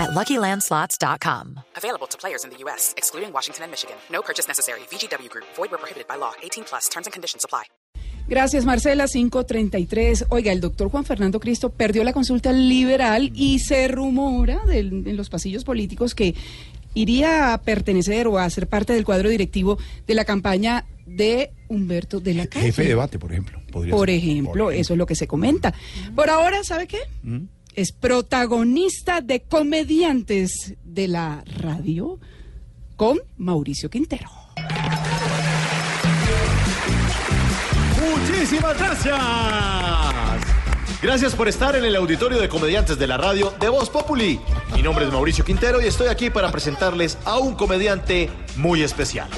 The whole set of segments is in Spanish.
at LuckyLandSlots.com. Available to players in the U.S., excluding Washington and Michigan. No purchase necessary. VGW Group. Void where prohibited by law. 18 plus. Terms and conditions apply. Gracias, Marcela. 533. Oiga, el doctor Juan Fernando Cristo perdió la consulta liberal y se rumora del- en los pasillos políticos que iría a pertenecer o a ser parte del cuadro directivo de la campaña de Humberto de la Calle. Jefe de debate, por ejemplo. Por ejemplo, Por eso es lo que se comenta. Por ahora, ¿sabe qué? Es protagonista de comediantes de la radio con Mauricio Quintero. Muchísimas gracias. Gracias por estar en el auditorio de comediantes de la radio de Voz Populi. Mi nombre es Mauricio Quintero y estoy aquí para presentarles a un comediante muy especial.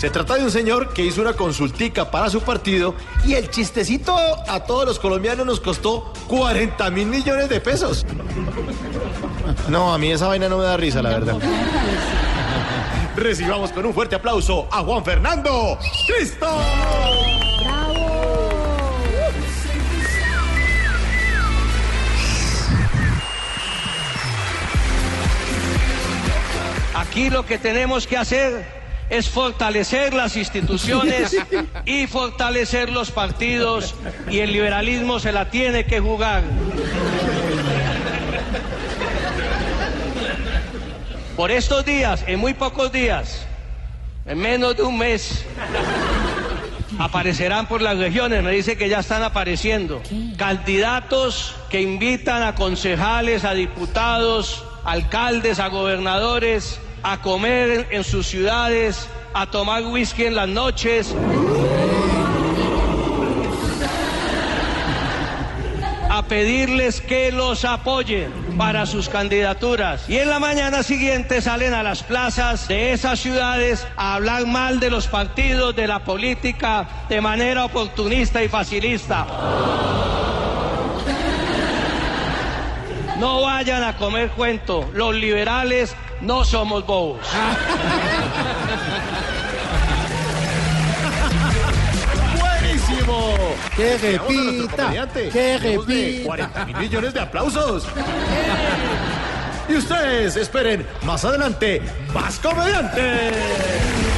Se trata de un señor que hizo una consultica para su partido y el chistecito a todos los colombianos nos costó 40 mil millones de pesos. No, a mí esa vaina no me da risa, la verdad. Recibamos con un fuerte aplauso a Juan Fernando Cristo. Aquí lo que tenemos que hacer es fortalecer las instituciones y fortalecer los partidos y el liberalismo se la tiene que jugar. Por estos días, en muy pocos días, en menos de un mes, aparecerán por las regiones, me dice que ya están apareciendo, candidatos que invitan a concejales, a diputados, alcaldes, a gobernadores, a comer en, sus ciudades, a tomar whisky en las noches. a pedirles que los apoyen para sus candidaturas. Y en la mañana siguiente salen a las plazas de esas ciudades a hablar mal de los partidos, de la política, de manera oportunista y facilista. No vayan a comer cuento, los liberales no somos bobos. ¡Buenísimo! Que nuestro repita, que repita. 40 mil millones de aplausos. Y ustedes esperen más adelante más comediantes.